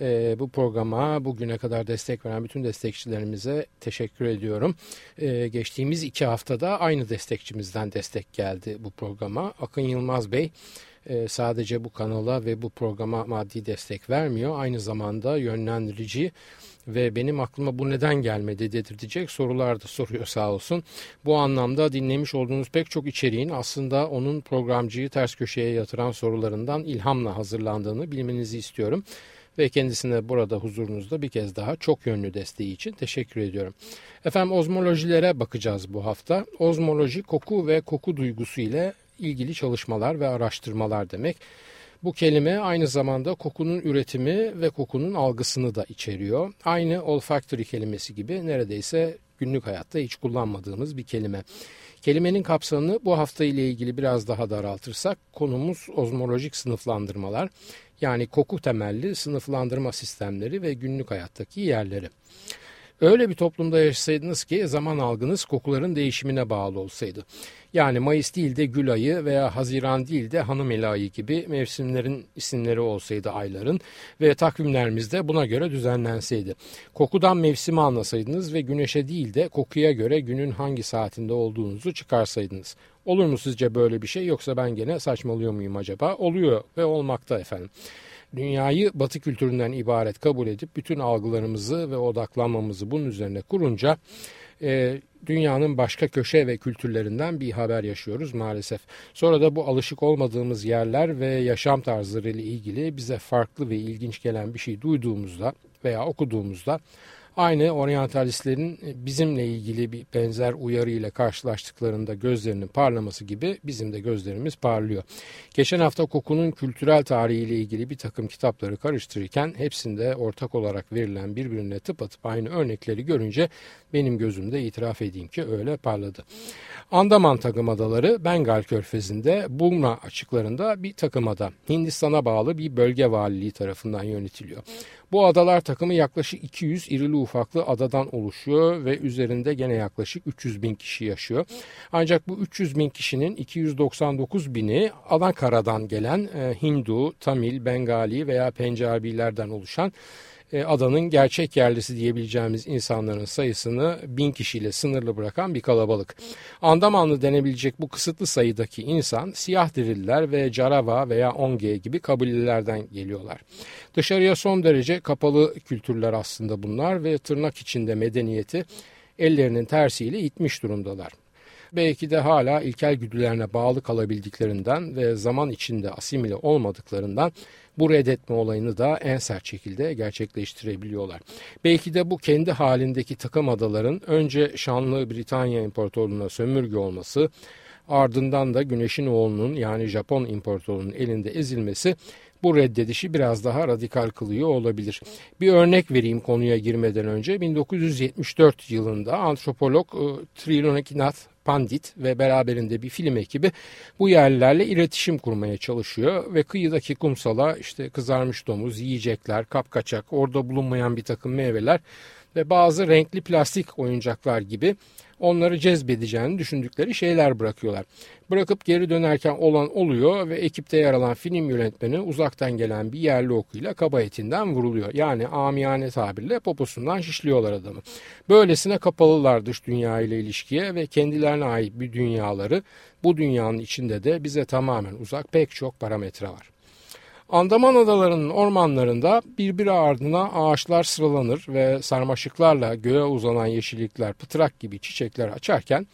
Ee, bu programa bugüne kadar destek veren bütün destekçilerimize teşekkür ediyorum. Ee, geçtiğimiz iki haftada aynı destekçimizden destek geldi bu programa. Akın Yılmaz Bey e, sadece bu kanala ve bu programa maddi destek vermiyor. Aynı zamanda yönlendirici ve benim aklıma bu neden gelmedi dedirtecek sorular da soruyor sağ olsun. Bu anlamda dinlemiş olduğunuz pek çok içeriğin aslında onun programcıyı ters köşeye yatıran sorularından ilhamla hazırlandığını bilmenizi istiyorum ve kendisine burada huzurunuzda bir kez daha çok yönlü desteği için teşekkür ediyorum. Efendim ozmolojilere bakacağız bu hafta. Ozmoloji koku ve koku duygusu ile ilgili çalışmalar ve araştırmalar demek. Bu kelime aynı zamanda kokunun üretimi ve kokunun algısını da içeriyor. Aynı olfactory kelimesi gibi neredeyse günlük hayatta hiç kullanmadığımız bir kelime. Kelimenin kapsamını bu hafta ile ilgili biraz daha daraltırsak konumuz ozmolojik sınıflandırmalar yani koku temelli sınıflandırma sistemleri ve günlük hayattaki yerleri. Öyle bir toplumda yaşasaydınız ki zaman algınız kokuların değişimine bağlı olsaydı. Yani Mayıs değil de Gül ayı veya Haziran değil de Hanım Eli ayı gibi mevsimlerin isimleri olsaydı ayların ve takvimlerimiz de buna göre düzenlenseydi. Kokudan mevsimi anlasaydınız ve güneşe değil de kokuya göre günün hangi saatinde olduğunuzu çıkarsaydınız. Olur mu sizce böyle bir şey yoksa ben gene saçmalıyor muyum acaba? Oluyor ve olmakta efendim dünyayı batı kültüründen ibaret kabul edip bütün algılarımızı ve odaklanmamızı bunun üzerine kurunca e, dünyanın başka köşe ve kültürlerinden bir haber yaşıyoruz maalesef. Sonra da bu alışık olmadığımız yerler ve yaşam tarzları ile ilgili bize farklı ve ilginç gelen bir şey duyduğumuzda veya okuduğumuzda Aynı oryantalistlerin bizimle ilgili bir benzer uyarı ile karşılaştıklarında gözlerinin parlaması gibi bizim de gözlerimiz parlıyor. Geçen hafta kokunun kültürel tarihi ile ilgili bir takım kitapları karıştırırken hepsinde ortak olarak verilen birbirine tıpatıp aynı örnekleri görünce benim gözümde itiraf edeyim ki öyle parladı. Andaman takım adaları Bengal körfezinde Burma açıklarında bir takım ada. Hindistan'a bağlı bir bölge valiliği tarafından yönetiliyor. Bu adalar takımı yaklaşık 200 irili ufaklı adadan oluşuyor ve üzerinde gene yaklaşık 300 bin kişi yaşıyor. Ancak bu 300 bin kişinin 299 bini Anakara'dan gelen e, Hindu, Tamil, Bengali veya Pencabilerden oluşan e, adanın gerçek yerlisi diyebileceğimiz insanların sayısını bin kişiyle sınırlı bırakan bir kalabalık. Andamanlı denebilecek bu kısıtlı sayıdaki insan siyah diriller ve Carava veya Onge gibi kabilelerden geliyorlar. Dışarıya son derece kapalı kültürler aslında bunlar ve tırnak içinde medeniyeti ellerinin tersiyle itmiş durumdalar. Belki de hala ilkel güdülerine bağlı kalabildiklerinden ve zaman içinde asimile olmadıklarından bu reddetme olayını da en sert şekilde gerçekleştirebiliyorlar. Belki de bu kendi halindeki takım adaların önce şanlı Britanya İmparatorluğu'na sömürge olması, ardından da Güneşin oğlunun yani Japon İmparatorluğu'nun elinde ezilmesi bu reddedişi biraz daha radikal kılıyor olabilir. Bir örnek vereyim konuya girmeden önce. 1974 yılında antropolog e, Trilonakinath Pandit ve beraberinde bir film ekibi bu yerlilerle iletişim kurmaya çalışıyor ve kıyıdaki kumsala işte kızarmış domuz, yiyecekler, kapkaçak, orada bulunmayan bir takım meyveler ve bazı renkli plastik oyuncaklar gibi onları cezbedeceğini düşündükleri şeyler bırakıyorlar. Bırakıp geri dönerken olan oluyor ve ekipte yer alan film yönetmeni uzaktan gelen bir yerli okuyla kaba etinden vuruluyor. Yani amiyane tabirle poposundan şişliyorlar adamı. Böylesine kapalılar dış dünya ile ilişkiye ve kendilerine ait bir dünyaları bu dünyanın içinde de bize tamamen uzak pek çok parametre var. Andaman adalarının ormanlarında birbiri ardına ağaçlar sıralanır ve sarmaşıklarla göğe uzanan yeşillikler pıtrak gibi çiçekler açarken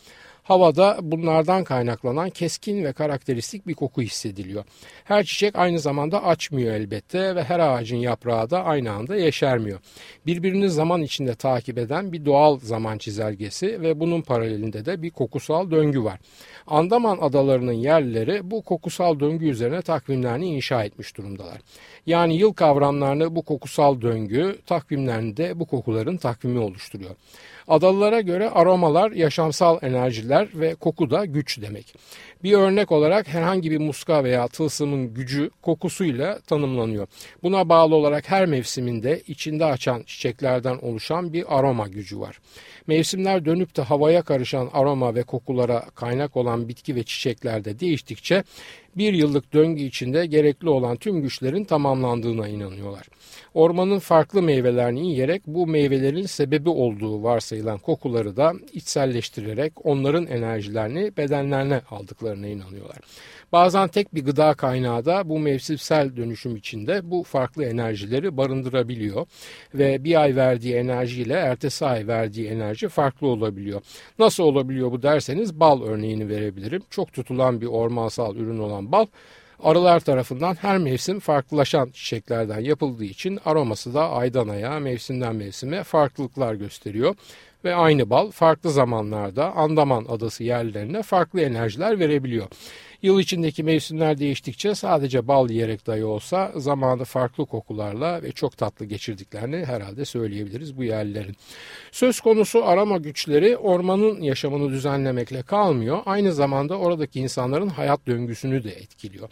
havada bunlardan kaynaklanan keskin ve karakteristik bir koku hissediliyor. Her çiçek aynı zamanda açmıyor elbette ve her ağacın yaprağı da aynı anda yeşermiyor. Birbirini zaman içinde takip eden bir doğal zaman çizelgesi ve bunun paralelinde de bir kokusal döngü var. Andaman adalarının yerlileri bu kokusal döngü üzerine takvimlerini inşa etmiş durumdalar. Yani yıl kavramlarını bu kokusal döngü takvimlerinde bu kokuların takvimi oluşturuyor. Adalılara göre aromalar yaşamsal enerjiler ve koku da güç demek. Bir örnek olarak herhangi bir muska veya tılsımın gücü kokusuyla tanımlanıyor. Buna bağlı olarak her mevsiminde içinde açan çiçeklerden oluşan bir aroma gücü var. Mevsimler dönüp de havaya karışan aroma ve kokulara kaynak olan bitki ve çiçeklerde değiştikçe bir yıllık döngü içinde gerekli olan tüm güçlerin tamamlandığına inanıyorlar. Ormanın farklı meyvelerini yiyerek bu meyvelerin sebebi olduğu varsayılan kokuları da içselleştirerek onların enerjilerini bedenlerine aldıklarına inanıyorlar. Bazen tek bir gıda kaynağı da bu mevsimsel dönüşüm içinde bu farklı enerjileri barındırabiliyor ve bir ay verdiği enerjiyle ertesi ay verdiği enerji farklı olabiliyor. Nasıl olabiliyor bu derseniz bal örneğini verebilirim. Çok tutulan bir ormansal ürün olan bal Arılar tarafından her mevsim farklılaşan çiçeklerden yapıldığı için aroması da aydan aya, mevsimden mevsime farklılıklar gösteriyor ve aynı bal farklı zamanlarda Andaman adası yerlerine farklı enerjiler verebiliyor. Yıl içindeki mevsimler değiştikçe sadece bal yiyerek dahi olsa zamanı farklı kokularla ve çok tatlı geçirdiklerini herhalde söyleyebiliriz bu yerlilerin. Söz konusu arama güçleri ormanın yaşamını düzenlemekle kalmıyor. Aynı zamanda oradaki insanların hayat döngüsünü de etkiliyor.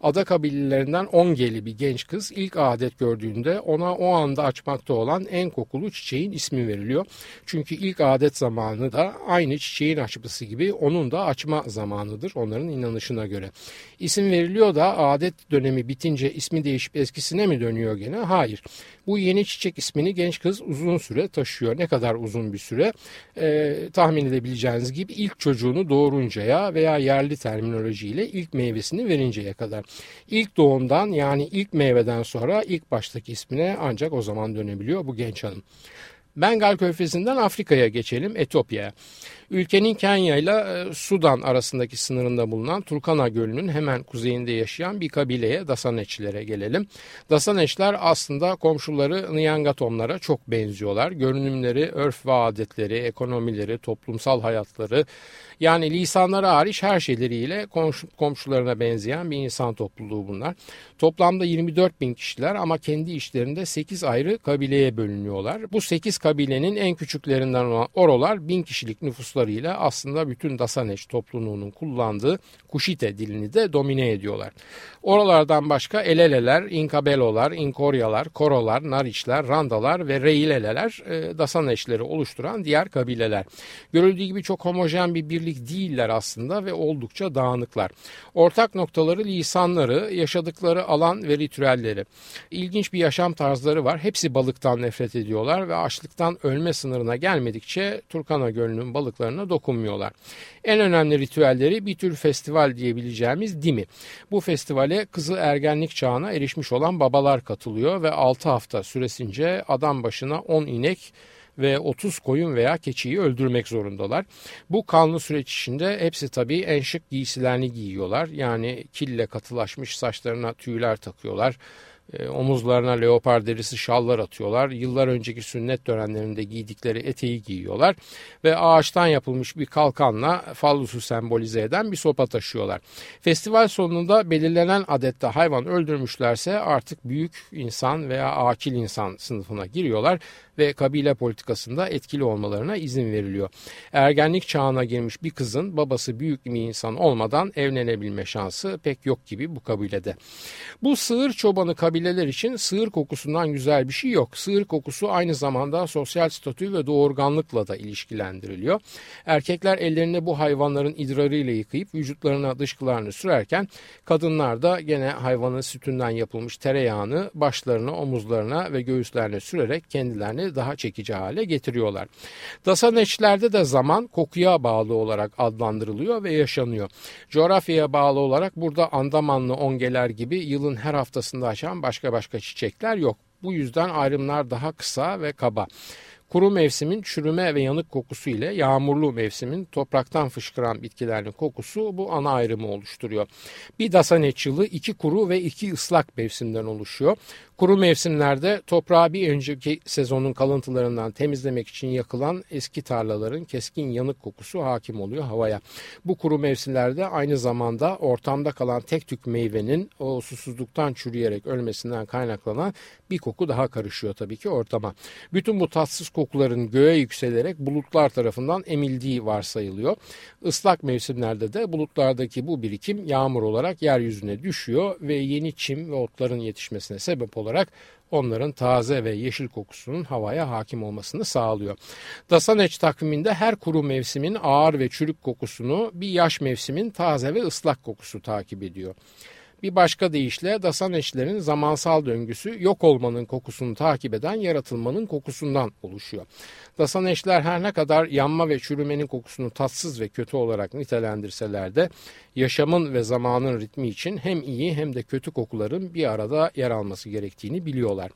Ada kabilelerinden Ongeli bir genç kız ilk adet gördüğünde ona o anda açmakta olan en kokulu çiçeğin ismi veriliyor. Çünkü ilk adet zamanı da aynı çiçeğin açması gibi onun da açma zamanıdır onların inanışına göre. İsim veriliyor da adet dönemi bitince ismi değişip eskisine mi dönüyor gene? Hayır. Bu yeni çiçek ismini genç kız uzun süre taşıyor. Ne kadar uzun bir süre? Ee, tahmin edebileceğiniz gibi ilk çocuğunu doğuruncaya veya yerli terminolojiyle ilk meyvesini verinceye kadar. İlk doğumdan yani ilk meyveden sonra ilk baştaki ismine ancak o zaman dönebiliyor bu genç hanım. Bengal Körfezi'nden Afrika'ya geçelim, Etiyopya'ya. Ülkenin Kenya ile e, Sudan arasındaki sınırında bulunan Turkana Gölü'nün hemen kuzeyinde yaşayan bir kabileye Dasaneçlere gelelim. Dasaneçler aslında komşuları Nyangatomlara çok benziyorlar. Görünümleri, örf ve adetleri, ekonomileri, toplumsal hayatları yani lisanları hariç her şeyleriyle komşu, komşularına benzeyen bir insan topluluğu bunlar. Toplamda 24 bin kişiler ama kendi işlerinde 8 ayrı kabileye bölünüyorlar. Bu 8 kabilenin en küçüklerinden olan Orolar bin kişilik nüfuslarıyla aslında bütün Dasaneş topluluğunun kullandığı Kuşite dilini de domine ediyorlar. Oralardan başka Eleleler, İnkabelolar, İnkoryalar, Korolar, Nariçler, Randalar ve Reileleler e, Dasaneşleri oluşturan diğer kabileler. Görüldüğü gibi çok homojen bir birlik değiller aslında ve oldukça dağınıklar. Ortak noktaları lisanları, yaşadıkları alan ve ritüelleri. İlginç bir yaşam tarzları var. Hepsi balıktan nefret ediyorlar ve açlıktan ölme sınırına gelmedikçe Turkana Gölü'nün balıklarına dokunmuyorlar. En önemli ritüelleri bir tür festival diyebileceğimiz Dimi. Bu festivale kızı ergenlik çağına erişmiş olan babalar katılıyor ve 6 hafta süresince adam başına 10 inek ve 30 koyun veya keçiyi öldürmek zorundalar. Bu kanlı süreç içinde hepsi tabii en şık giysilerini giyiyorlar. Yani kille katılaşmış saçlarına tüyler takıyorlar e, omuzlarına leopar derisi şallar atıyorlar. Yıllar önceki sünnet törenlerinde giydikleri eteği giyiyorlar ve ağaçtan yapılmış bir kalkanla fallusu sembolize eden bir sopa taşıyorlar. Festival sonunda belirlenen adette hayvan öldürmüşlerse artık büyük insan veya akil insan sınıfına giriyorlar ve kabile politikasında etkili olmalarına izin veriliyor. Ergenlik çağına girmiş bir kızın babası büyük bir insan olmadan evlenebilme şansı pek yok gibi bu kabilede. Bu sığır çobanı kabileler için sığır kokusundan güzel bir şey yok. Sığır kokusu aynı zamanda sosyal statü ve doğurganlıkla da ilişkilendiriliyor. Erkekler ellerine bu hayvanların idrarıyla yıkayıp vücutlarına dışkılarını sürerken kadınlar da gene hayvanın sütünden yapılmış tereyağını başlarına, omuzlarına ve göğüslerine sürerek kendilerini kendilerini daha çekici hale getiriyorlar. Dasaneçlerde de zaman kokuya bağlı olarak adlandırılıyor ve yaşanıyor. Coğrafyaya bağlı olarak burada Andamanlı ongeler gibi yılın her haftasında açan başka başka çiçekler yok. Bu yüzden ayrımlar daha kısa ve kaba. Kuru mevsimin çürüme ve yanık kokusu ile yağmurlu mevsimin topraktan fışkıran bitkilerin kokusu bu ana ayrımı oluşturuyor. Bir dasaneç yılı iki kuru ve iki ıslak mevsimden oluşuyor. Kuru mevsimlerde toprağı bir önceki sezonun kalıntılarından temizlemek için yakılan eski tarlaların keskin yanık kokusu hakim oluyor havaya. Bu kuru mevsimlerde aynı zamanda ortamda kalan tek tük meyvenin o susuzluktan çürüyerek ölmesinden kaynaklanan bir koku daha karışıyor tabii ki ortama. Bütün bu tatsız kokuların göğe yükselerek bulutlar tarafından emildiği varsayılıyor. Islak mevsimlerde de bulutlardaki bu birikim yağmur olarak yeryüzüne düşüyor ve yeni çim ve otların yetişmesine sebep olarak onların taze ve yeşil kokusunun havaya hakim olmasını sağlıyor. Dasaneç takviminde her kuru mevsimin ağır ve çürük kokusunu bir yaş mevsimin taze ve ıslak kokusu takip ediyor. Bir başka deyişle dasaneçlerin zamansal döngüsü yok olmanın kokusunu takip eden yaratılmanın kokusundan oluşuyor. Dasaneçler her ne kadar yanma ve çürümenin kokusunu tatsız ve kötü olarak nitelendirseler de yaşamın ve zamanın ritmi için hem iyi hem de kötü kokuların bir arada yer alması gerektiğini biliyorlar.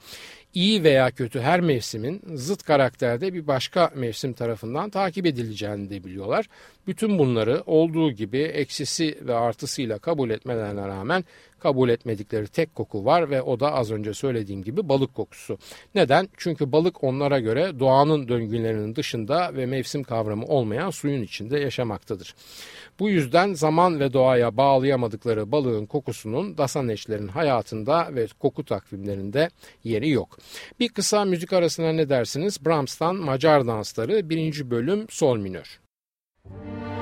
İyi veya kötü her mevsimin zıt karakterde bir başka mevsim tarafından takip edileceğini de biliyorlar. Bütün bunları olduğu gibi eksisi ve artısıyla kabul etmelerine rağmen kabul etmedikleri tek koku var ve o da az önce söylediğim gibi balık kokusu. Neden? Çünkü balık onlara göre doğanın döngülerinin dışında ve mevsim kavramı olmayan suyun içinde yaşamaktadır. Bu yüzden zaman ve doğaya bağlayamadıkları balığın kokusunun dasaneçlerin hayatında ve koku takvimlerinde yeri yok. Bir kısa müzik arasına ne dersiniz? Brahms'tan Macar Dansları 1. bölüm sol minör. Müzik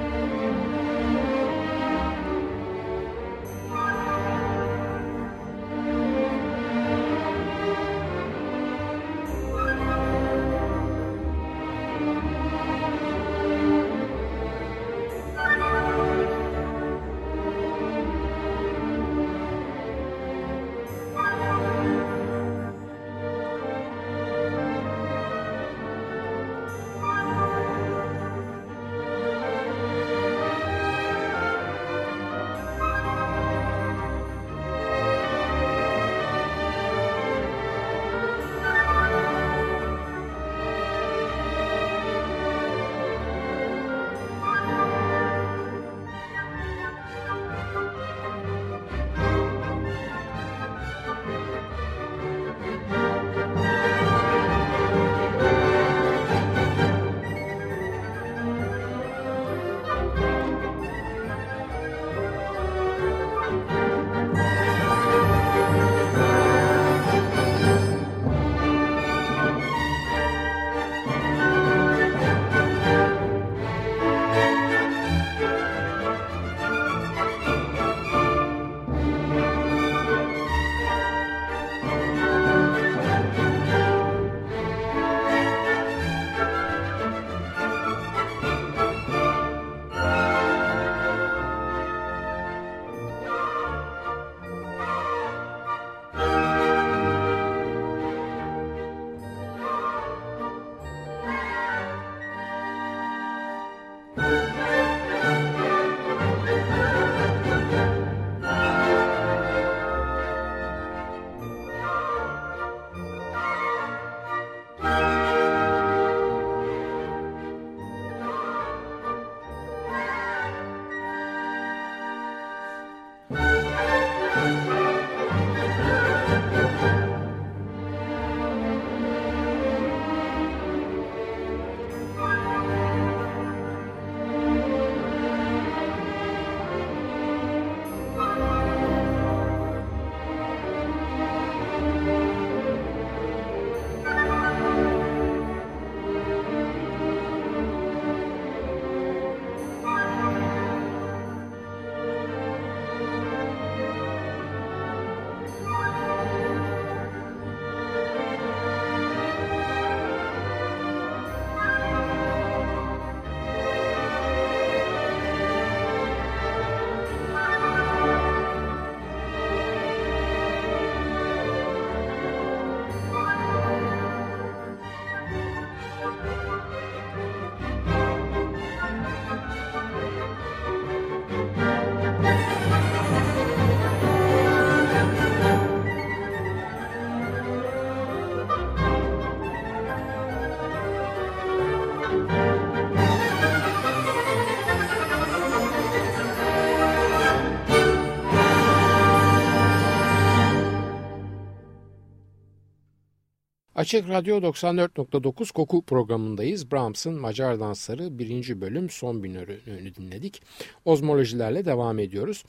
Açık Radyo 94.9 Koku programındayız. Brahms'ın Macar Dansları 1. bölüm son binörünü dinledik. Ozmolojilerle devam ediyoruz.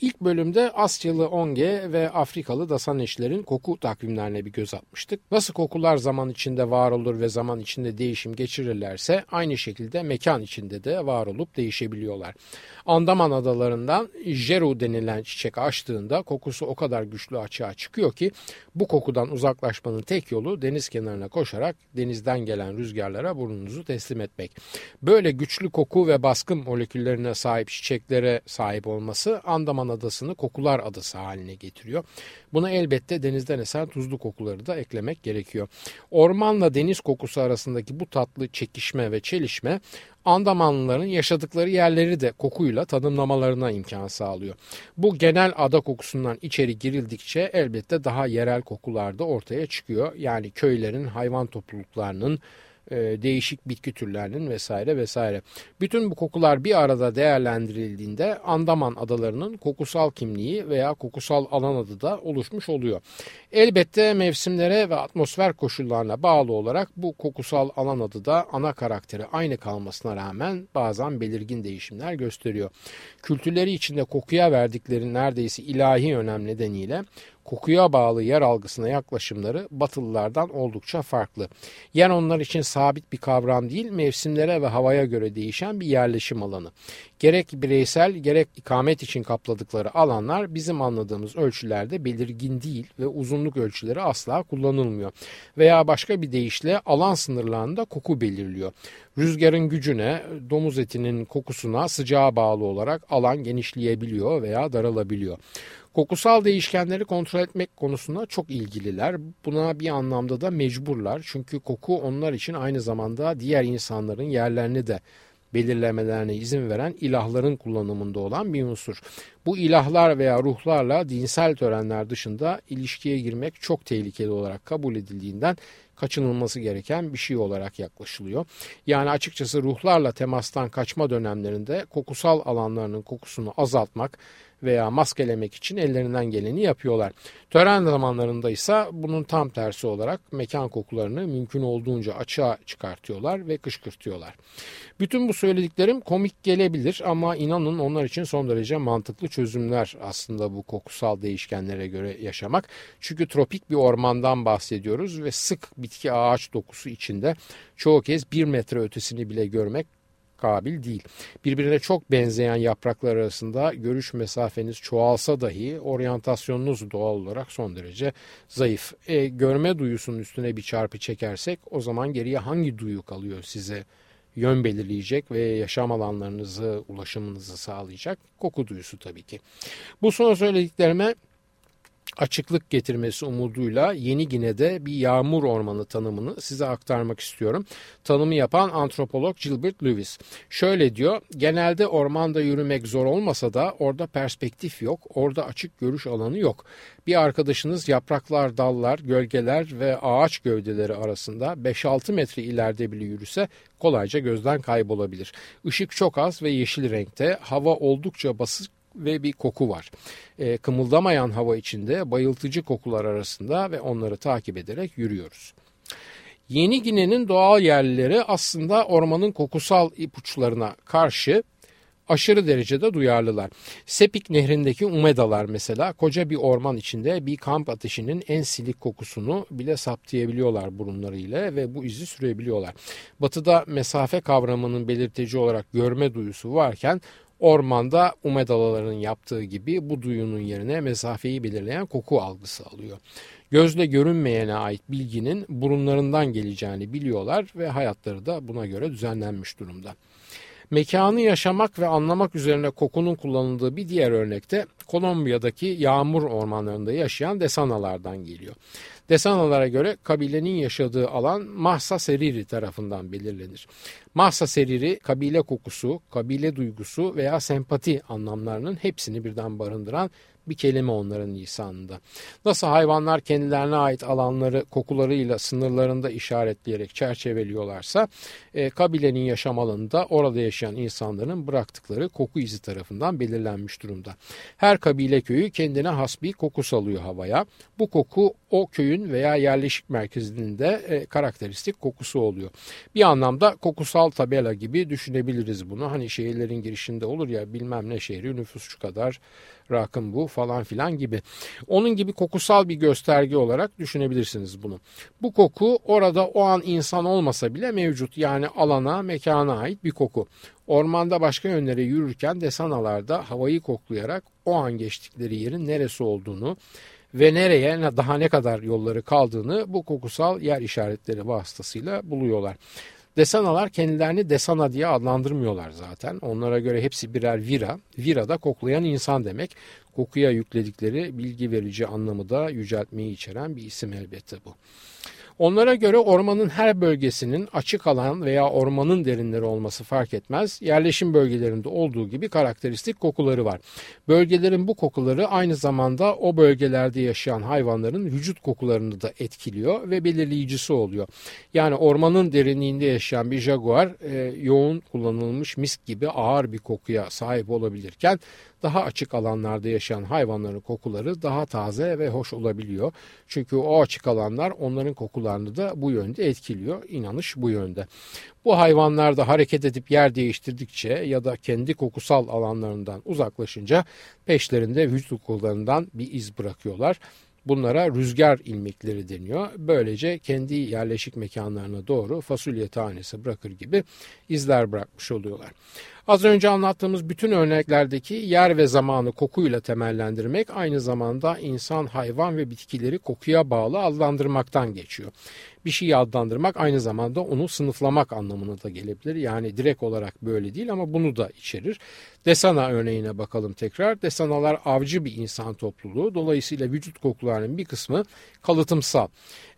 İlk bölümde Asyalı Onge ve Afrikalı Dasaneşlerin koku takvimlerine bir göz atmıştık. Nasıl kokular zaman içinde var olur ve zaman içinde değişim geçirirlerse aynı şekilde mekan içinde de var olup değişebiliyorlar. Andaman adalarından Jeru denilen çiçek açtığında kokusu o kadar güçlü açığa çıkıyor ki bu kokudan uzaklaşmanın tek yolu deniz kenarına koşarak denizden gelen rüzgarlara burnunuzu teslim etmek. Böyle güçlü koku ve baskın moleküllerine sahip çiçeklere sahip olması Andaman Yunan adasını kokular adası haline getiriyor. Buna elbette denizden esen tuzlu kokuları da eklemek gerekiyor. Ormanla deniz kokusu arasındaki bu tatlı çekişme ve çelişme Andamanlıların yaşadıkları yerleri de kokuyla tanımlamalarına imkan sağlıyor. Bu genel ada kokusundan içeri girildikçe elbette daha yerel kokular da ortaya çıkıyor. Yani köylerin, hayvan topluluklarının, e, değişik bitki türlerinin vesaire vesaire. Bütün bu kokular bir arada değerlendirildiğinde Andaman adalarının kokusal kimliği veya kokusal alan adı da oluşmuş oluyor. Elbette mevsimlere ve atmosfer koşullarına bağlı olarak bu kokusal alan adı da ana karakteri aynı kalmasına rağmen bazen belirgin değişimler gösteriyor. Kültürleri içinde kokuya verdikleri neredeyse ilahi önem nedeniyle kokuya bağlı yer algısına yaklaşımları Batılılardan oldukça farklı. Yer onlar için sabit bir kavram değil, mevsimlere ve havaya göre değişen bir yerleşim alanı. Gerek bireysel gerek ikamet için kapladıkları alanlar bizim anladığımız ölçülerde belirgin değil ve uzunluk ölçüleri asla kullanılmıyor. Veya başka bir deyişle alan sınırlarında koku belirliyor. Rüzgarın gücüne, domuz etinin kokusuna sıcağa bağlı olarak alan genişleyebiliyor veya daralabiliyor. Kokusal değişkenleri kontrol etmek konusunda çok ilgililer. Buna bir anlamda da mecburlar. Çünkü koku onlar için aynı zamanda diğer insanların yerlerini de belirlemelerine izin veren ilahların kullanımında olan bir unsur. Bu ilahlar veya ruhlarla dinsel törenler dışında ilişkiye girmek çok tehlikeli olarak kabul edildiğinden kaçınılması gereken bir şey olarak yaklaşılıyor. Yani açıkçası ruhlarla temastan kaçma dönemlerinde kokusal alanlarının kokusunu azaltmak veya maskelemek için ellerinden geleni yapıyorlar. Tören zamanlarında ise bunun tam tersi olarak mekan kokularını mümkün olduğunca açığa çıkartıyorlar ve kışkırtıyorlar. Bütün bu söylediklerim komik gelebilir ama inanın onlar için son derece mantıklı çözümler aslında bu kokusal değişkenlere göre yaşamak. Çünkü tropik bir ormandan bahsediyoruz ve sık bitki ağaç dokusu içinde çoğu kez bir metre ötesini bile görmek kabil değil. Birbirine çok benzeyen yapraklar arasında görüş mesafeniz çoğalsa dahi oryantasyonunuz doğal olarak son derece zayıf. E, görme duyusunun üstüne bir çarpı çekersek o zaman geriye hangi duyu kalıyor size yön belirleyecek ve yaşam alanlarınızı, ulaşımınızı sağlayacak koku duyusu tabii ki. Bu son söylediklerime açıklık getirmesi umuduyla Yeni Gine'de bir yağmur ormanı tanımını size aktarmak istiyorum. Tanımı yapan antropolog Gilbert Lewis. Şöyle diyor, genelde ormanda yürümek zor olmasa da orada perspektif yok, orada açık görüş alanı yok. Bir arkadaşınız yapraklar, dallar, gölgeler ve ağaç gövdeleri arasında 5-6 metre ileride bile yürüse kolayca gözden kaybolabilir. Işık çok az ve yeşil renkte, hava oldukça basık ve bir koku var. E, kımıldamayan hava içinde bayıltıcı kokular arasında ve onları takip ederek yürüyoruz. Yeni Gine'nin doğal yerlileri aslında ormanın kokusal ipuçlarına karşı aşırı derecede duyarlılar. Sepik nehrindeki umedalar mesela koca bir orman içinde bir kamp ateşinin en silik kokusunu bile saptayabiliyorlar burunlarıyla ve bu izi sürebiliyorlar. Batıda mesafe kavramının belirtici olarak görme duyusu varken Ormanda umedalaların yaptığı gibi bu duyunun yerine mesafeyi belirleyen koku algısı alıyor. Gözle görünmeyene ait bilginin burunlarından geleceğini biliyorlar ve hayatları da buna göre düzenlenmiş durumda. Mekanı yaşamak ve anlamak üzerine kokunun kullanıldığı bir diğer örnekte Kolombiya'daki yağmur ormanlarında yaşayan desanalardan geliyor. Desanalara göre kabilenin yaşadığı alan Mahsa Seriri tarafından belirlenir. Mahsa Seriri kabile kokusu, kabile duygusu veya sempati anlamlarının hepsini birden barındıran bir kelime onların lisanında. Nasıl hayvanlar kendilerine ait alanları kokularıyla sınırlarında işaretleyerek çerçeveliyorlarsa e, kabilenin yaşam alanında orada yaşayan insanların bıraktıkları koku izi tarafından belirlenmiş durumda. Her kabile köyü kendine has bir koku salıyor havaya. Bu koku o köyün veya yerleşik merkezinin de e, karakteristik kokusu oluyor. Bir anlamda kokusal tabela gibi düşünebiliriz bunu. Hani şehirlerin girişinde olur ya bilmem ne şehri nüfus şu kadar rakım bu falan filan gibi. Onun gibi kokusal bir gösterge olarak düşünebilirsiniz bunu. Bu koku orada o an insan olmasa bile mevcut yani alana mekana ait bir koku. Ormanda başka yönlere yürürken desanalarda havayı koklayarak o an geçtikleri yerin neresi olduğunu ve nereye daha ne kadar yolları kaldığını bu kokusal yer işaretleri vasıtasıyla buluyorlar. Desanalar kendilerini desana diye adlandırmıyorlar zaten. Onlara göre hepsi birer vira. Vira da koklayan insan demek. Kokuya yükledikleri bilgi verici anlamı da yüceltmeyi içeren bir isim elbette bu. Onlara göre ormanın her bölgesinin açık alan veya ormanın derinleri olması fark etmez. Yerleşim bölgelerinde olduğu gibi karakteristik kokuları var. Bölgelerin bu kokuları aynı zamanda o bölgelerde yaşayan hayvanların vücut kokularını da etkiliyor ve belirleyicisi oluyor. Yani ormanın derinliğinde yaşayan bir jaguar e, yoğun kullanılmış misk gibi ağır bir kokuya sahip olabilirken daha açık alanlarda yaşayan hayvanların kokuları daha taze ve hoş olabiliyor. Çünkü o açık alanlar onların kokularını da bu yönde etkiliyor. İnanış bu yönde. Bu hayvanlar da hareket edip yer değiştirdikçe ya da kendi kokusal alanlarından uzaklaşınca peşlerinde vücut kokularından bir iz bırakıyorlar. Bunlara rüzgar ilmekleri deniyor. Böylece kendi yerleşik mekanlarına doğru fasulye tanesi bırakır gibi izler bırakmış oluyorlar. Az önce anlattığımız bütün örneklerdeki yer ve zamanı kokuyla temellendirmek aynı zamanda insan, hayvan ve bitkileri kokuya bağlı adlandırmaktan geçiyor. Bir şeyi adlandırmak aynı zamanda onu sınıflamak anlamına da gelebilir. Yani direkt olarak böyle değil ama bunu da içerir. Desana örneğine bakalım tekrar. Desanalar avcı bir insan topluluğu. Dolayısıyla vücut kokularının bir kısmı kalıtımsal.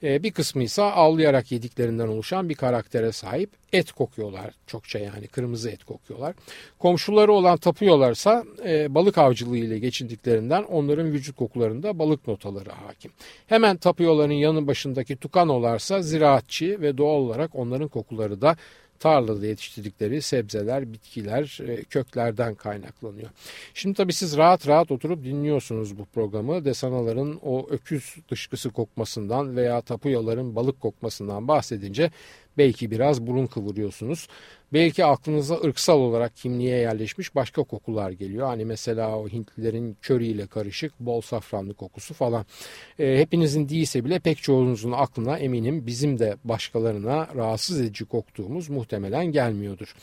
Ee, bir kısmı ise avlayarak yediklerinden oluşan bir karaktere sahip. Et kokuyorlar çokça yani kırmızı et kokuyorlar. Komşuları olan tapıyorlarsa e, balık avcılığı ile geçindiklerinden onların vücut kokularında balık notaları hakim. Hemen tapıyorların yanı başındaki tukanolarsa ziraatçı ve doğal olarak onların kokuları da tarlada yetiştirdikleri sebzeler, bitkiler, e, köklerden kaynaklanıyor. Şimdi tabii siz rahat rahat oturup dinliyorsunuz bu programı. Desanaların o öküz dışkısı kokmasından veya tapuyaların balık kokmasından bahsedince belki biraz burun kıvırıyorsunuz. Belki aklınıza ırksal olarak kimliğe yerleşmiş başka kokular geliyor. Hani mesela o Hintlilerin köriyle karışık bol safranlı kokusu falan. E, hepinizin değilse bile pek çoğunuzun aklına eminim bizim de başkalarına rahatsız edici koktuğumuz muhtemelen gelmiyordur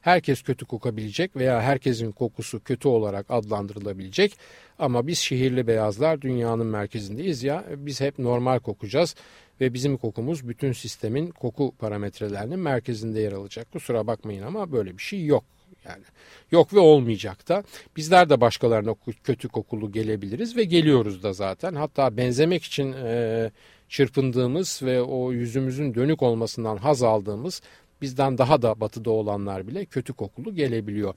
herkes kötü kokabilecek veya herkesin kokusu kötü olarak adlandırılabilecek. Ama biz şehirli beyazlar dünyanın merkezindeyiz ya biz hep normal kokacağız ve bizim kokumuz bütün sistemin koku parametrelerinin merkezinde yer alacak. Kusura bakmayın ama böyle bir şey yok. Yani yok ve olmayacak da. Bizler de başkalarına kötü kokulu gelebiliriz ve geliyoruz da zaten. Hatta benzemek için e, çırpındığımız ve o yüzümüzün dönük olmasından haz aldığımız bizden daha da batıda olanlar bile kötü kokulu gelebiliyor.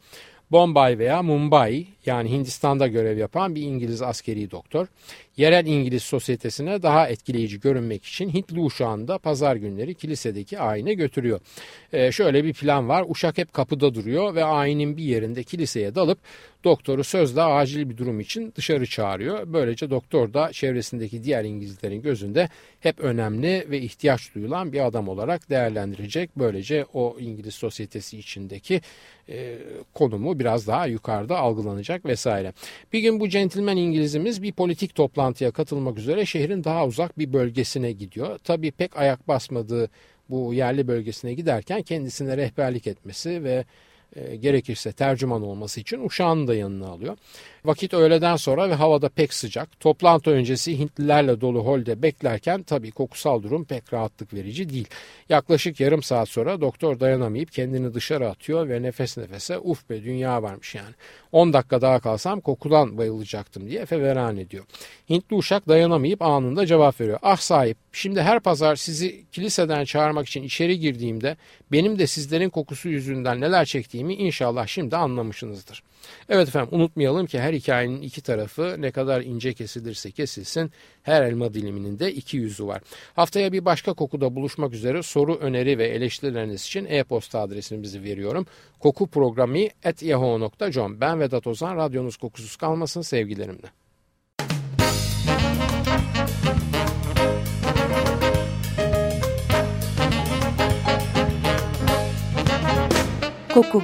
Bombay veya Mumbai yani Hindistan'da görev yapan bir İngiliz askeri doktor yerel İngiliz sosyetesine daha etkileyici görünmek için Hintli uşağını pazar günleri kilisedeki ayine götürüyor. Ee, şöyle bir plan var uşak hep kapıda duruyor ve ayinin bir yerinde kiliseye dalıp doktoru sözle acil bir durum için dışarı çağırıyor. Böylece doktor da çevresindeki diğer İngilizlerin gözünde hep önemli ve ihtiyaç duyulan bir adam olarak değerlendirecek. Böylece o İngiliz sosyetesi içindeki e, konumu biraz daha yukarıda algılanacak vesaire. Bir gün bu centilmen İngilizimiz bir politik toplantıya katılmak üzere şehrin daha uzak bir bölgesine gidiyor. Tabii pek ayak basmadığı bu yerli bölgesine giderken kendisine rehberlik etmesi ve e, gerekirse tercüman olması için uşağını da yanına alıyor. Vakit öğleden sonra ve havada pek sıcak. Toplantı öncesi Hintlilerle dolu holde beklerken tabii kokusal durum pek rahatlık verici değil. Yaklaşık yarım saat sonra doktor dayanamayıp kendini dışarı atıyor ve nefes nefese uf be dünya varmış yani. 10 dakika daha kalsam kokudan bayılacaktım diye feveran ediyor. Hintli uşak dayanamayıp anında cevap veriyor. Ah sahip şimdi her pazar sizi kiliseden çağırmak için içeri girdiğimde benim de sizlerin kokusu yüzünden neler çektiğimi inşallah şimdi anlamışsınızdır.'' Evet efendim unutmayalım ki her hikayenin iki tarafı ne kadar ince kesilirse kesilsin her elma diliminin de iki yüzü var. Haftaya bir başka kokuda buluşmak üzere soru, öneri ve eleştirileriniz için e-posta adresimizi veriyorum. kokuprogrami.yahoo.com Ben Vedat Ozan, radyonuz kokusuz kalmasın sevgilerimle. Koku